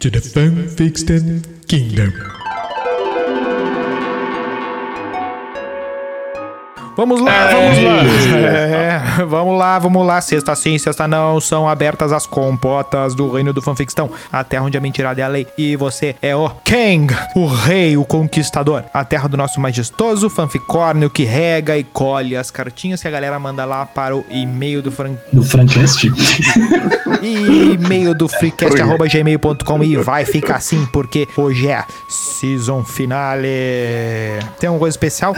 to the Fun Fixed Kingdom. Vamos lá, vamos lá. É, vamos lá, vamos lá. Sexta sim, sexta não. São abertas as compotas do reino do fanfictão. A terra onde a mentirada é a lei. E você é o King, o rei, o conquistador. A terra do nosso majestoso fanficórnio que rega e colhe as cartinhas que a galera manda lá para o e-mail do Fran... Do Francast? e-mail do freecast.gmail.com e vai ficar assim, porque hoje é season finale. Tem alguma coisa especial?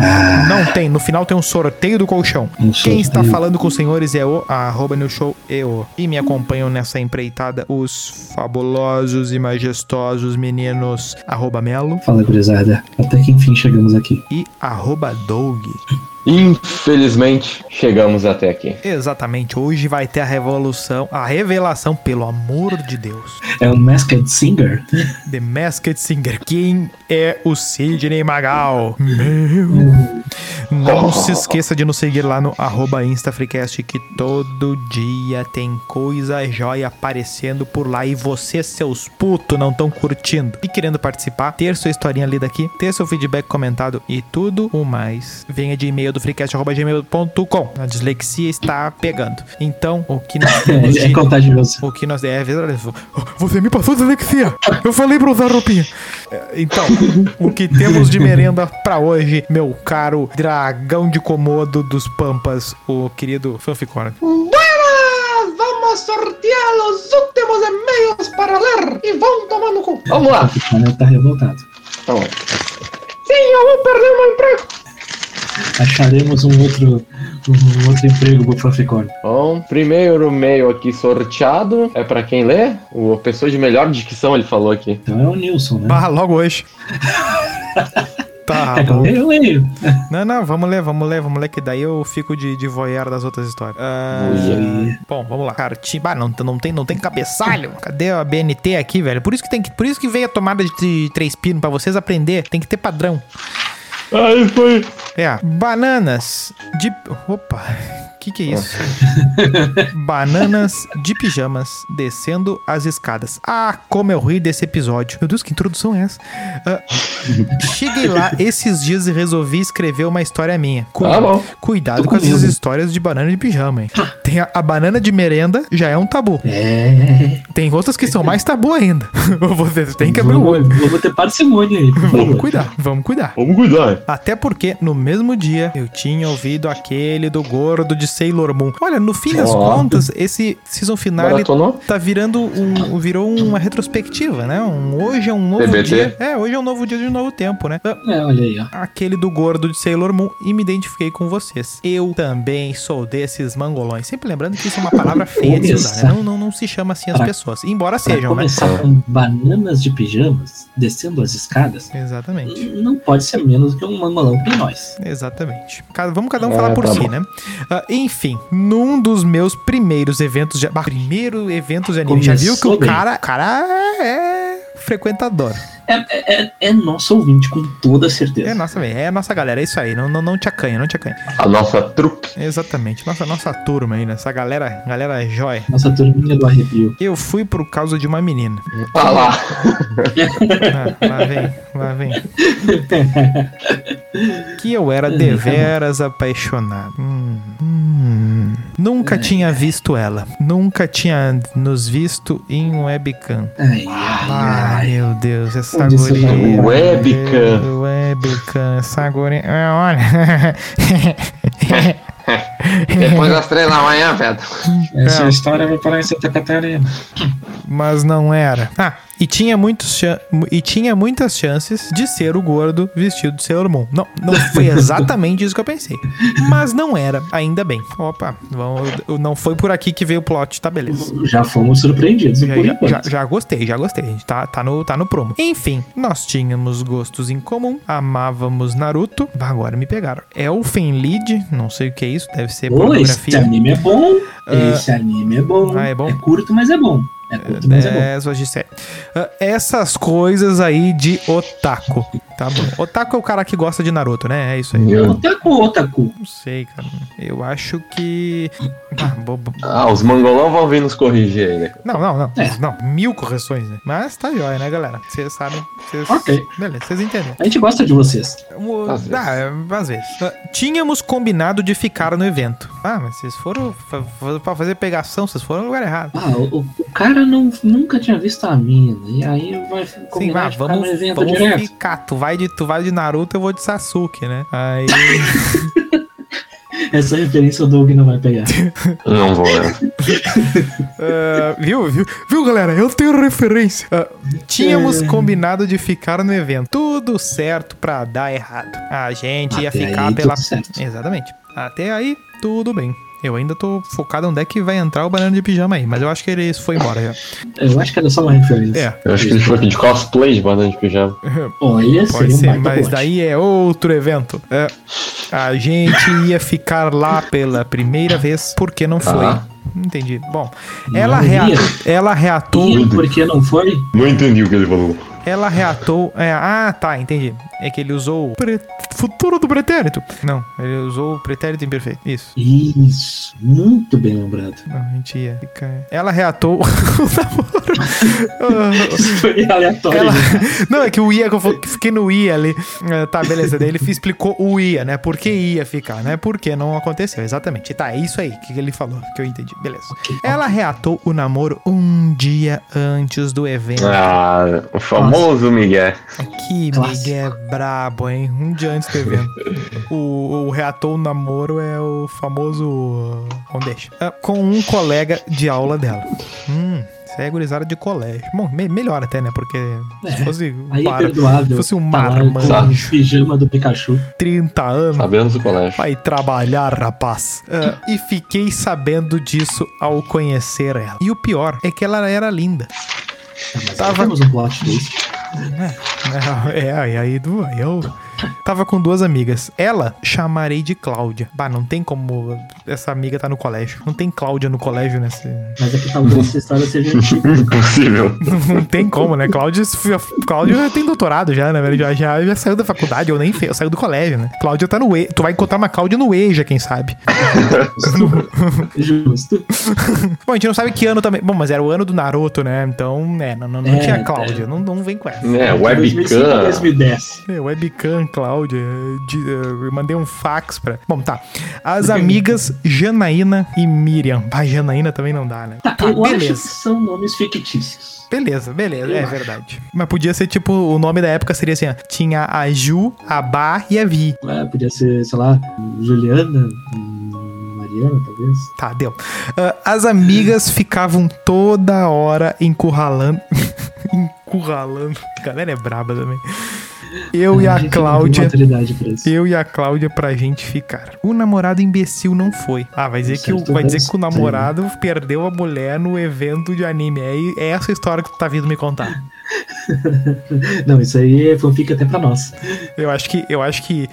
Não tem. No final tem um sorteio do colchão. Um Quem está falando com os senhores é o arroba no show eu. E me acompanham nessa empreitada os fabulosos e majestosos meninos arroba Melo Fala, gurizada. Até que enfim chegamos aqui. e arroba Doug. Infelizmente, chegamos até aqui. Exatamente, hoje vai ter a revolução, a revelação, pelo amor de Deus. É um Masked Singer? The Masked Singer. Quem é o Sidney Magal? Meu. Não se esqueça de nos seguir lá no arroba InstaFreecast que todo dia tem coisa jóia aparecendo por lá e vocês, seus putos, não estão curtindo. E querendo participar, ter sua historinha lida aqui, ter seu feedback comentado e tudo o mais, venha de e-mail do freecast.gmail.com. A dislexia está pegando. Então, o que nós temos É, é de... contagioso. O que nós é. Você me passou dislexia. Eu falei pra usar roupinha. É, Então, o que temos de merenda pra hoje, meu caro dragão de comodo dos Pampas, o querido. Buenas! Vamos sortear os últimos e-mails para ler e vão tomar no cu. Vamos lá. O Fernando tá revoltado. Então, Sim, eu vou perder meu emprego. Acharemos um outro, um outro emprego pro Fanficon. bom, primeiro e-mail aqui sorteado é pra quem lê? O pessoa de melhor dicção ele falou aqui. Então é o Nilson, né? Ah, logo hoje. Tá É bom. leio, eu leio. Não, não, vamos ler, vamos ler, vamos ler, que daí eu fico de, de voyeur das outras histórias. Ah, Voyeur. bom, vamos lá. Cartinha. Bah, não, não, tem, não tem cabeçalho. Cadê a BNT aqui, velho? Por isso que, tem que, por isso que veio a tomada de três pinos pra vocês aprender. Tem que ter padrão. Aí foi. É, bananas de. Opa, que que é isso? bananas de pijamas descendo as escadas. Ah, como eu ri desse episódio. Meu Deus, que introdução é essa? Ah, cheguei lá esses dias e resolvi escrever uma história minha. Cu- Tá bom. Cuidado Tô com com essas histórias de banana de pijama, hein? Tem a, a banana de merenda, já é um tabu. É. Tem outras que são mais tabu ainda. Vocês têm que abrir o olho. Vamos, vamos ter parcimônia aí. por Vamos favor. cuidar, vamos cuidar. Vamos cuidar. Até porque no mesmo dia eu tinha ouvido aquele do gordo de Sailor Moon. Olha, no fim das Ó. contas, esse season finale Maratonou? tá virando um. virou uma retrospectiva, né? Um, hoje é um novo TBT. dia. É, hoje é um novo dia de um novo tempo, né? Ah, É, olha aí, ó. Aquele do gordo de Sailor Moon e me identifiquei com vocês. Eu também sou desses mangolões. Sempre lembrando que isso é uma palavra feia de usar, né? Não, não, não se chama assim as Pra- pessoas. Embora sejam, né? começar com bananas de pijamas descendo as escadas, Exatamente. não pode ser menos que um mangolão que nós. Exatamente. Cada- Vamos cada um É, falar por tá si, bom. né? Ah, enfim, num dos meus primeiros eventos de. bah, primeiro eventos de anime. Já viu que o cara. O cara é frequentador. É, é, é- é nosso ouvinte, com toda certeza. É nossa. É nossa galera. É isso aí. Não, não, não te acanha, não te acanha. A nossa trupe. Exatamente. Nossa, nossa turma aí, né? Essa galera, galera jóia. Nossa turminha do arrepio. Eu fui por causa de uma menina. Tá lá. Ah, lá vem, lá vem. Que eu era deveras apaixonado. Hum, hum. Nunca tinha visto ela. Nunca tinha nos visto em um webcam. Ai, ai, Ah, ai. meu Deus, essa Onde guria. Webcam. Webcam, essa guria. Ah, Olha. Depois das três da manhã, Pedro. Essa É. história vai parar em Santa Catarina. Mas não era. Ah, e tinha, muitos e tinha muitas chances de ser o gordo vestido de Sailor Moon. Não, não foi exatamente isso que eu pensei. Mas não era, ainda bem. Opa, vamos, não foi por aqui que veio o plot, tá beleza. Já fomos surpreendidos. Já, por já, enquanto. já- já gostei, já gostei. A gente tá, tá, no, tá no promo. Enfim, nós tínhamos gostos em comum, amávamos Naruto. Agora me pegaram. Elfenlied, não sei o que é isso, deve ser esse pornografia. anime é bom. Esse anime é bom. Ah, é bom? É curto, mas é bom. É curto, mas é bom. 10 hoje de série. Ah, Essas coisas aí de otaku. Tá bom. Otaku é o cara que gosta de Naruto, né? É isso aí. Eu- Otaku ou otaku? Não sei, cara. Eu acho que. Ah, bobo. Ah, os mangolão vão vir nos corrigir aí, né? Não, não, não. É. Não, mil correções, né? Mas tá jóia, né, galera? Vocês sabem. Vocês... Ok. Beleza, vocês entendem. A gente gosta de vocês. O- Às vezes. Ah, é, às vezes. Ah, Tínhamos combinado de ficar no evento. Ah, mas vocês foram pra fazer pegação, vocês foram no lugar errado. Ah, o, o- cara não, nunca tinha visto a mina. E aí vai Sim, combinar vai, ficar no vamos, evento vamos direto. ficar. Tu vai, de, tu vai de Naruto, eu vou de Sasuke, né? Aí. Essa referência o Doug não vai pegar. Não vou, né? ah, viu, viu? Viu, galera? Eu tenho referência. Ah, tínhamos É. combinado de ficar no evento. Tudo certo pra dar errado. A gente ia Até ficar aí, pela. tudo certo. Exatamente. Até aí, tudo bem. Eu ainda tô focado onde é que vai entrar o banana de pijama aí, mas eu acho que ele foi embora já. Eu acho que era só uma referência. É. Eu acho que ele foi de cosplay de banana de pijama. Olha, Pode um ser, baita mas daí é outro evento. É, a gente ia ficar lá pela primeira vez, porque não foi. Ah. Entendi. Bom, ela, rea- ia. ela reatou. E por que não foi? Não entendi o que ele falou. Ela reatou. é, ah, tá, entendi. É que ele usou o pre- futuro do pretérito. Não, ele usou o pretérito imperfeito. Isso. Isso, muito bem lembrado. Não, a gente ia ficar. Ela reatou o namoro. Ah, Isso foi aleatório. Ela... né? Não, é que o ia, que eu fiquei no ia ali. É, Tá, beleza. Daí ele explicou o ia, né? Por que ia ficar, né? Porque não aconteceu, exatamente. Tá, é isso aí que ele falou, que eu entendi. Beleza. Ok, Ela reatou o namoro um dia antes do evento. Ah, o famoso Miguel. Que Clássico. Miguel brabo, hein? Um dia antes do evento. o, o reatou o namoro é o famoso. Vamos deixa. Ah, com um colega de aula dela. Hum. Isso é gurizada de colégio. Bom, me- melhor até, né? Porque se É, fosse, Aí é para- perdoável. se fosse um tá marmanjo. pijama do Pikachu. 30 anos. Sabemos do colégio. Vai trabalhar, rapaz. Ah, e fiquei sabendo disso ao conhecer ela. E o pior é que ela era linda. Mas Tava- aí temos um plot twist. É, é, e aí do- eu tava com duas amigas. Ela chamarei de Cláudia. Bah, não tem como essa amiga tá no colégio. Não tem Cláudia no colégio nesse. Mas é que talvez essa história seja. Impossível. Não tem como, né? Cláudia, Cláudia já tem doutorado já, né? Já, já, já saiu da faculdade, eu nem eu saiu do colégio, né? Cláudia tá no E. Tu vai encontrar uma Cláudia no EJA, quem sabe. Justo. Bom, a gente não sabe que ano também. Bom, mas era o ano do Naruto, né? Então, é, não, não, não É, tinha Cláudia. Não, não vem com essa. É, 2005 a webcam. 2010. É, webcam, Cláudia. de- eu mandei um fax pra. Bom, tá. As amigas Janaína e Miriam. Bah, Janaína também não dá, né? Tá, eu acho que beleza. são nomes fictícios. Beleza, beleza, Eu é acho. verdade. Mas podia ser tipo, o nome da época seria assim: ó, tinha a Ju, a Bá e a Vi. É, podia ser, sei lá, Juliana, Mariana, talvez. Tá, deu. Ah, as amigas ficavam toda hora encurralando. encurralando. A galera é braba também. Eu e a Cláudia. Eu e a Cláudia pra gente ficar. O namorado imbecil não foi. Ah, vai dizer, que o, vai dizer que o namorado perdeu a mulher no evento de anime. É, é essa história que tu tá vindo me contar. Não, isso aí é fanfic até pra nós. Eu acho que. Eu acho que.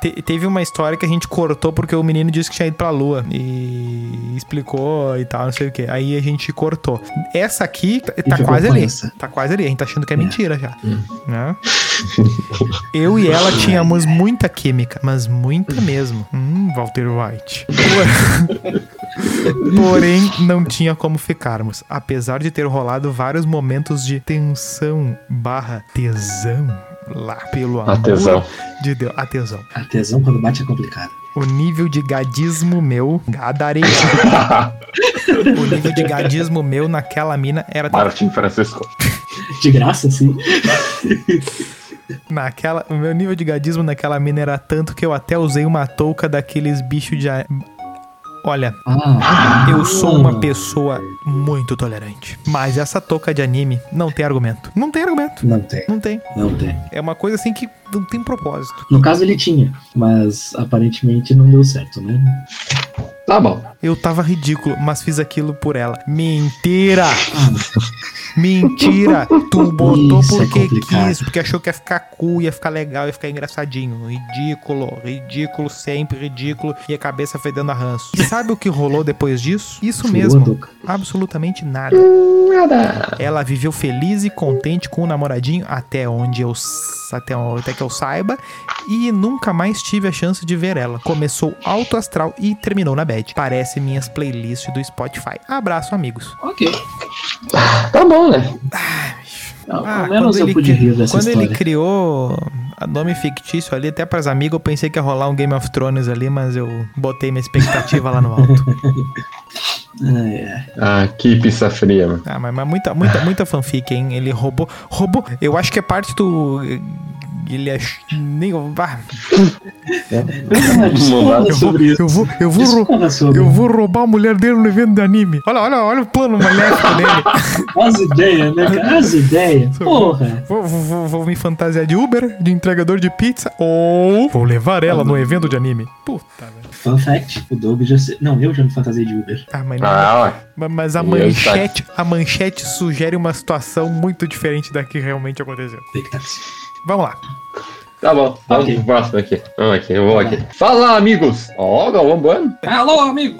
te- teve uma história que a gente cortou porque o menino disse que tinha ido pra lua. E explicou e tal, não sei o que. Aí a gente cortou. Essa aqui tá, tá quase ali. essa. Tá quase ali. A gente tá achando que é, mentira já. Hum. Né? Eu e ela tínhamos muita química, mas muita mesmo. Hum, Walter White. Por- Porém, não tinha como ficarmos. Apesar de ter rolado vários momentos de tensão barra tesão lá pelo amor Atesão. de Deus. A tesão. A tesão quando bate é complicado. O nível de gadismo meu, gadarei. o nível de gadismo meu naquela mina era Martin Francisco. De graça, sim. Naquela, o meu nível de gadismo naquela mina era tanto que eu até usei uma touca daqueles bichos de. Olha, Ah, eu sou uma pessoa muito tolerante. Mas essa touca de anime não tem argumento. Não tem argumento. Não tem, Não tem. não tem. É uma coisa assim que não tem propósito. No caso ele tinha, mas aparentemente não deu certo, né? Tá bom. Eu tava ridículo, mas fiz aquilo por ela. Mentira! Mentira! Tu botou Isso é porque complicado. quis, porque achou que ia ficar cool, ia ficar legal, ia ficar engraçadinho. Ridículo, ridículo, sempre ridículo. E a cabeça fedendo a ranço. E sabe o que rolou depois disso? Isso mesmo. Absolutamente nada. Nada. Ela viveu feliz e contente com o namoradinho até onde eu até, até que eu saiba e nunca mais tive a chance de ver ela. Começou alto astral e terminou na bad. Parece minhas playlists do Spotify. Abraço, amigos. Ok. Tá bom, né? Não, Ah, Ao menos quando eu ele pude cri- rir dessa Quando ele criou a nome fictício ali, até pras amigas, eu pensei que ia rolar um Game of Thrones ali, mas eu botei minha expectativa lá no alto. Ai, ai. Ah, que pizza fria, mano. Ah, mas, mas muita, muita, muita fanfic, hein? Ele roubou. Roubou. Eu acho que é parte do. Ele é. Nem. Ah, Ah, Eu sobre isso. eu vou. Eu vou. rou- Discorra sobre Eu vou roubar a mulher dele no evento de anime. Olha, olha, olha o plano maléfico dele. As ideias, né? As ideias. Porra. Vou, vou- vou- vou me fantasiar de Uber, de entregador de pizza, ou vou levar ela no evento de anime. Puta, velho. Fun fact, o Doug já... Se... Não, eu já me fantasiei de Uber. Ah, mas, Ah, ué. mas- mas a Eu manchete, a manchete sugere uma situação muito diferente da que realmente aconteceu. Fake taxi. Vamos lá. Tá bom, vamos Ok. pro próximo aqui. Vamos aqui, eu vou aqui. Fala, amigos! Ó, Galvão Bueno. Alô, amigo.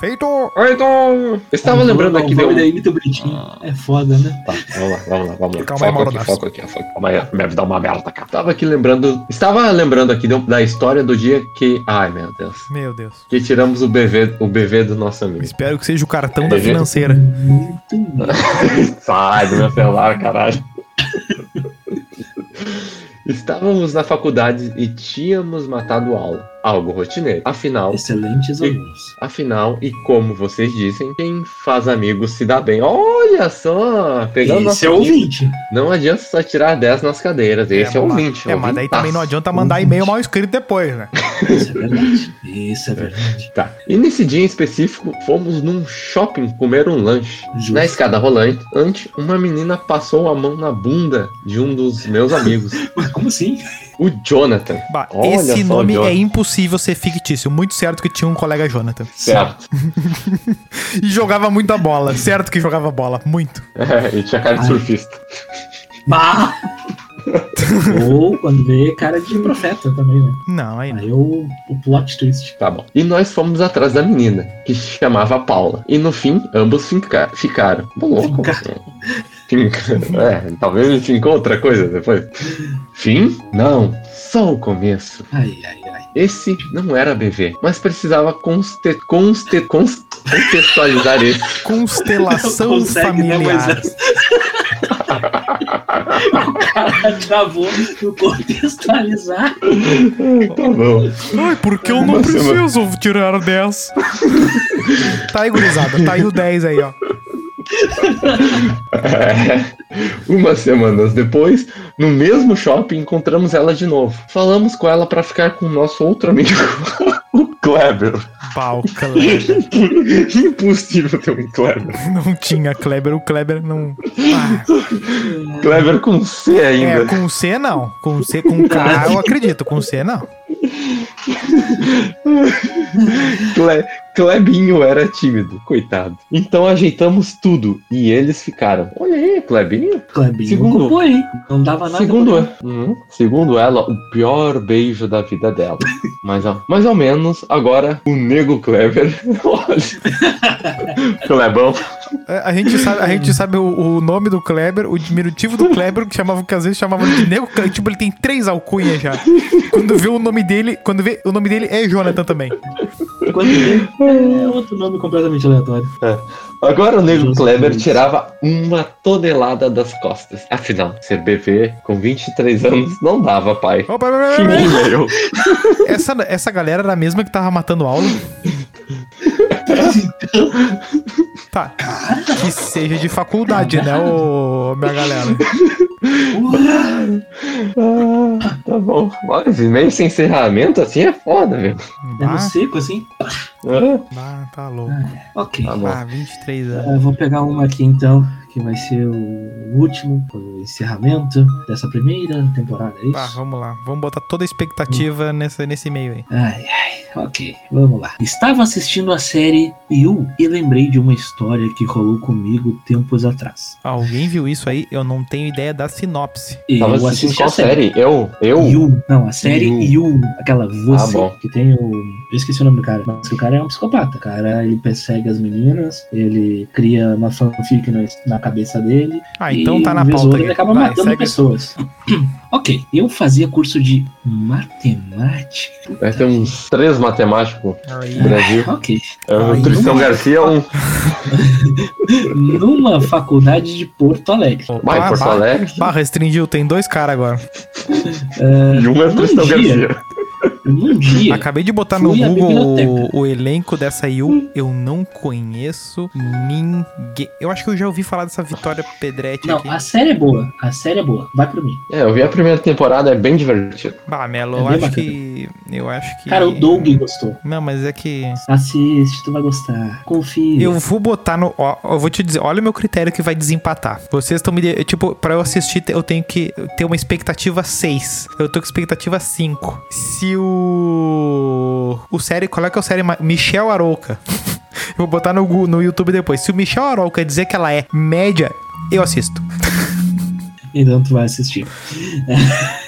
Feito! Oi, então. Eu estava lembrando aqui de de um. daí muito bonitinho. É foda, né? Tá, vamos lá, vamos lá, vamos lá. Calma aí, foco aqui, foco aqui, foco. Calma aí, minha vida é uma merda, cara. Tava aqui lembrando. Estava lembrando aqui da história do dia que. Ai, meu Deus. Meu Deus. Que tiramos o BV, o BV do nosso amigo. Espero que seja o cartão da Ele- financeira. Muito bom. Sai do meu celular, caralho. Estávamos na faculdade e tínhamos matado aula. Algo rotineiro. Afinal, Excelentes E- alunos. afinal, e como vocês dizem, quem faz amigos se dá bem. Olha só! Pegando Esse é dica. ouvinte. Não adianta só tirar 10 nas cadeiras. Esse é, mas- ouvinte. É, mas daí também não adianta mandar e-mail mal escrito depois, né? Isso é verdade. Isso é verdade. Tá. E nesse dia em específico, fomos num shopping comer um lanche. Justo. Na escada rolante, ante, uma menina passou a mão na bunda de um dos meus amigos, Mas como assim? O Jonathan. Bah, Olha esse só, nome Jonathan. é impossível ser fictício. Muito certo que tinha um colega Jonathan. Certo. E jogava muita bola. Certo que jogava bola. Muito. É, e tinha cara de Ai. surfista. Bah! Ou quando vê cara de profeta também, né? Não, aí. Aí o, o plot twist. Tá bom. E nós fomos atrás da menina, que se chamava Paula. E no fim, ambos finca- ficaram. Louco. Finca. É, talvez ele fincou outra coisa depois. Fim? Não. Só o começo. Ai, ai, ai. Esse não era BV, mas precisava conste, conste, cons- contextualizar esse. Constelação Consegue, né, familiar. Moisés? o cara travou no contextualizar. Tá bom. Ai, porque eu não Uma semana. preciso tirar 10. tá aí, gurizada. Tá aí o 10 aí, ó. É. Umas semanas depois, no mesmo shopping, encontramos ela de novo. Falamos com ela pra ficar com o nosso outro amigo, o Kleber. Pau, Kleber. Impossível ter um Kleber. Não tinha Kleber. O Kleber não. Ah, Kleber com C é, ainda. com C não. Com C, com K eu acredito. Com C não. Cle- Klebinho era tímido, coitado. Então ajeitamos tudo e eles ficaram. Olha aí, Klebinho. Clebinho Segundo- ocupou, hein? Não dava nada. Segundo, pra- Uhum. segundo ela, o pior beijo da vida dela. Mas, ao- mais ou menos, agora o nego Kleber. Olha. Klebão. É, A gente sabe, a gente sabe o, o nome do Kleber, o diminutivo do Kleber, que chamavam que às vezes chamavam de Nego Cle- Tipo, ele tem três alcunhas já. Quando vê o nome dele, quando vê o nome dele é Jonathan também. É outro nome completamente aleatório. Agora o nego Kleber tirava uma tonelada das costas. Afinal, ser bebê com 23 anos não dava, pai. Opa, pera, pera, Que pera. nem eu. Essa, essa galera era a mesma que tava matando aula? Tá. Que seja de faculdade, né, ô minha galera? Ah, tá bom. Mas meio sem encerramento assim é foda, meu. É no seco, assim? Ah, tá louco. Ok. tá bom. Ah, 23 anos. Eu vou pegar uma aqui então, que vai ser o último, o encerramento dessa primeira temporada, é isso? Tá, vamos lá. Vamos botar toda a expectativa nessa, nesse meio aí. Ai, ai, ok, vamos lá. Estava assistindo a série You e lembrei de uma história que rolou comigo tempos atrás. Alguém viu isso aí? Eu não tenho ideia da sinopse. Tava Eu assistindo assisti qual a série. série? Eu? Eu? You. Não, a série You. You. Aquela você. Ah, que tem o. Eu esqueci o nome do cara. Mas o cara é um psicopata. O cara, ele persegue as meninas, ele cria uma fanfic na cabeça dele. Ah, então tá na pauta. Ele acaba Vai, matando segue. pessoas. ok, eu fazia curso de matemática. Deve ter uns três matemáticos no Brasil. Ok. É o Ai, Tristão não. Garcia, um. Numa faculdade de Porto Alegre. Vai, Porto Alegre. Barra restringiu, tem dois caras agora. E um é o Tristão dia. Garcia. Num dia. Acabei de botar no Google o, o elenco dessa IU. Eu não conheço ninguém. Eu acho que eu já ouvi falar dessa Vitória Pedretti Não, aqui. a série é boa. A série é boa. Vai por mim. É, eu vi a primeira temporada, é bem divertido. Bah, Melo, É eu acho bacana. que. Eu acho que. Cara, o Doug gostou. Não, mas é que. Assiste, tu vai gostar. Confia. Eu vou botar no. Ó, eu vou te dizer, olha o meu critério que vai desempatar. Vocês estão me. Tipo, pra eu assistir, eu tenho que ter uma expectativa 6. Eu tô com expectativa 5. Se o. O série. Qual é que é o série? Michel Arouca. eu vou botar no, no YouTube depois. Se o Michel Arouca dizer que ela é média, eu assisto. Então tu vai assistir.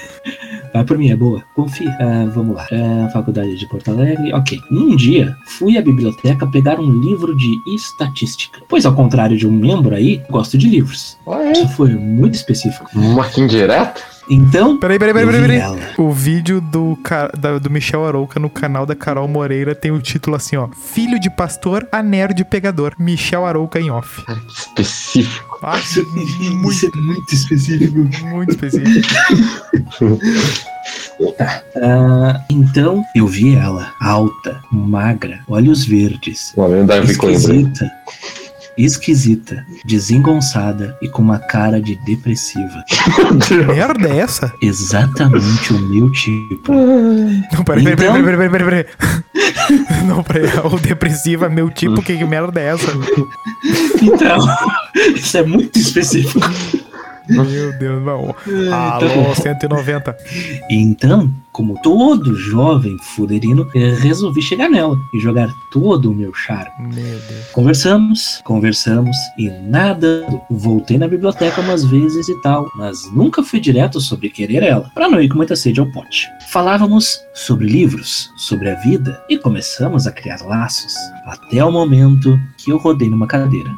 Vai por mim, é boa. Confia. Ah, vamos lá. Ah, Faculdade de Porto Alegre. Ok. Um dia, fui à biblioteca pegar um livro de estatística. Pois, ao contrário de um membro aí, gosto de livros. Ah, Isso foi muito específico. Uma indireta? Então, Peraí, peraí, peraí, peraí. peraí. O vídeo do, da- do Michel Arouca no canal da Carol Moreira tem o título assim, ó. Filho de pastor a nerd pegador. Michel Arouca em off. Cara, que específico. Ah, Isso, muito, isso é muito específico. muito específico. Ah, então, eu vi ela, alta, magra, olhos verdes, Uma esquisita, esquisita, desengonçada e com uma cara de depressiva. merda é essa? Exatamente o meu tipo. Não, peraí, peraí, Então- peraí, peraí, peraí, peraí, peraí. Não, peraí. O depressivo é meu tipo, que merda é essa? Então, isso é muito específico. Meu Deus, não. Alô, 190. Então, como todo jovem fuderino, resolvi chegar nela e jogar todo o meu charme. Meu Deus. Conversamos, conversamos e nada. Voltei na biblioteca umas vezes e tal, mas nunca fui direto sobre querer ela, pra não ir com muita sede ao pote. Falávamos sobre livros, sobre a vida e começamos a criar laços, até o momento que eu rodei numa cadeira.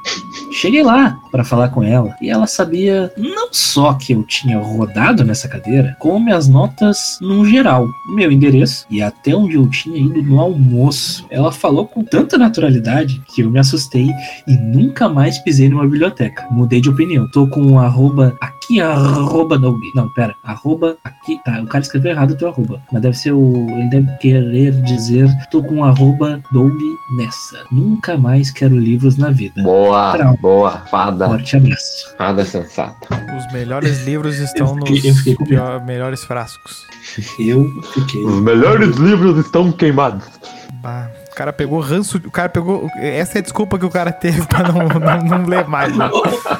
Cheguei lá para falar com ela e ela sabia não só que eu tinha rodado nessa cadeira, como minhas notas num geral, meu endereço e até onde eu tinha ido no almoço. Ela falou com tanta naturalidade que eu me assustei e nunca mais pisei numa biblioteca. Mudei de opinião. Tô com um arroba aqui, arroba Doug. Não, pera. Arroba aqui. Tá, o cara escreveu errado o teu arroba. Mas deve ser o. Ele deve querer dizer. Tô com arroba Doug nessa. Nunca mais quero livros na vida. Boa, boa. Fada. Forte abraço. Fada sensata. Os melhores livros estão Eu nos fiquei- eu fiquei pior- melhores frascos. Eu fiquei. Os melhores livros estão queimados. Bah, cara pegou ranço. O cara pegou. Essa é a desculpa que o cara teve pra não, não, não ler mais.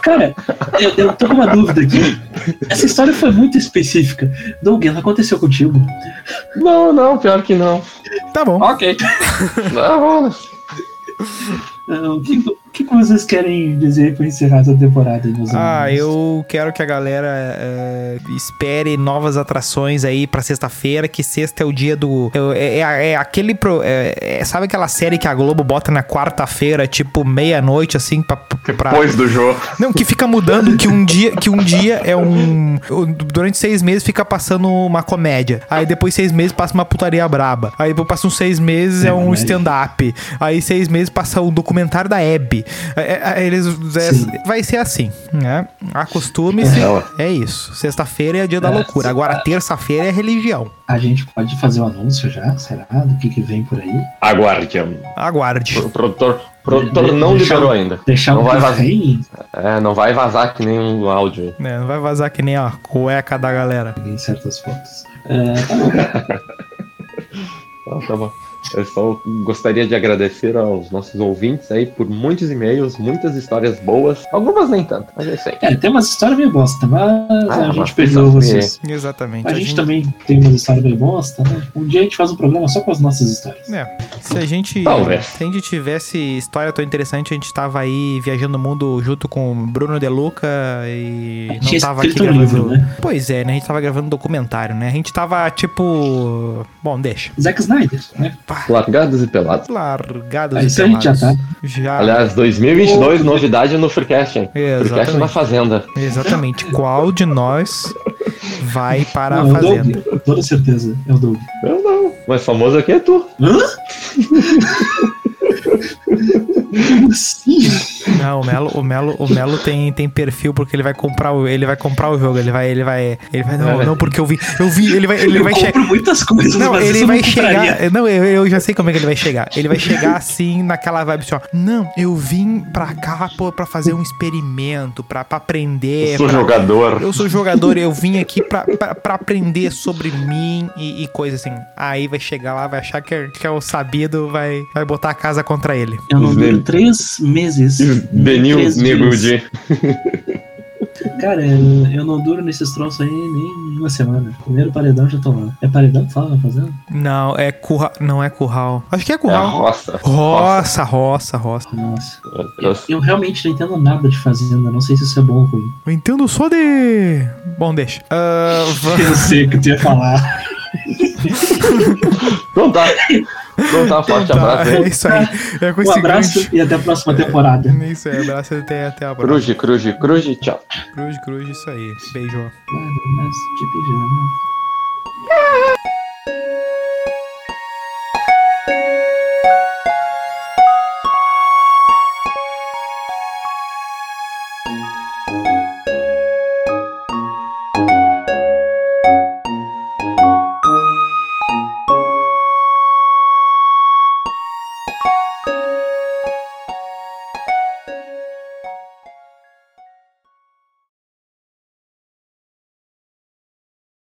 Cara, eu, eu tô com uma dúvida aqui. Essa história foi muito específica. Doug, ela aconteceu contigo? Não, não, pior que não. Tá bom. Ok. Não, Ah, o, que, o que vocês querem dizer pra encerrar essa temporada, meus Ah, amigos? eu quero que a galera eh, espere novas atrações aí pra sexta-feira, que sexta é o dia do. É, é- é aquele. Pro, é- é- sabe aquela série que a Globo bota na quarta-feira, tipo meia-noite, assim, pra. pra depois do jogo. não, que fica mudando, que um dia, que um dia é um. Durante seis meses fica passando uma comédia. Aí depois seis meses passa uma putaria braba. Aí depois passa uns seis meses é, É, um stand-up. Aí seis meses passa um documentário da Hebe. É, é, eles, é, vai ser assim, né? Acostume-se. É. É isso. Sexta-feira é dia da É, loucura. Agora terça-feira é religião. A gente pode fazer o anúncio já? Será? Do que, que vem por aí? Aguarde. Aguarde. produtor, o produtor De- não deixa liberou ainda. Deixar Não vai vazar. vem? É, não vai vazar que nem o áudio. né? Não vai vazar que nem a cueca da galera. em certas fotos. É, tá bom. Ah, tá bom. Eu só gostaria de agradecer aos nossos ouvintes aí por muitos e-mails, muitas histórias boas. Algumas nem tanto, mas é isso aí. É, tem umas histórias meio bosta, mas Ah, a gente perdoa vocês. Exatamente. A gente também tem umas histórias meio bosta, né? Um dia a gente faz um programa só com as nossas histórias. É, se a gente, Talvez. se a gente tivesse história tão interessante, a gente tava aí viajando o mundo junto com o Bruno De Luca e não Tinha tava aqui escrito um gravando. livro, né? Pois é, né? A gente tava gravando um documentário, né? A gente tava tipo. Bom, deixa. Zack Snyder, né? Largados e pelados. Largados Aí e gente já pelados. tá. Já. Aliás, 2022, novidade no Freecast, hein? Exatamente. Freecast na Fazenda. Exatamente. Qual de nós vai para Não, a é o Doug, fazenda? com toda certeza. É o Doug. Eu não. O mais famoso aqui é tu. Hã? Como assim? Não, o Melo, o Melo, o Melo tem, tem perfil porque ele vai comprar o, ele vai comprar o jogo, ele vai, ele vai, ele vai não, não porque eu vi, eu vi, ele vai, ele eu vai compro chegar muitas coisas, Não, ele vai não chegar. Não, eu, eu já sei como é que ele vai chegar. Ele vai chegar assim, naquela vibe assim, ó. Não, eu vim pra cá pô, pra fazer um experimento, pra, pra aprender. Eu sou pra- jogador. Eu sou jogador, eu vim aqui pra, pra, pra aprender sobre mim e, e coisa assim. Aí vai chegar lá, vai achar que é, que é o sabido, vai, vai botar a casa contra ele. Eu não Slim. duro três meses. Benil de. Cara, eu, eu não duro nesses troços aí nem uma semana. Primeiro paredão já tô lá. É paredão que fala na fazenda? Não, é curral. Não é curral. Acho que é É curral. roça. Roça, roça, roça. Nossa. Eu, eu realmente não entendo nada de fazenda. Não sei se isso é bom ou ruim. Eu entendo só de. Bom, deixa. Ah, va- Eu sei o que tu ia falar. Então tá. Então tá, forte Tá, abraço é isso aí. É com Um esse abraço e até a próxima temporada. É Isso aí, abraço até, até a próxima. Cruz, cruz, cruz, tchau. Cruz, cruz, isso aí. Beijo. De pijama.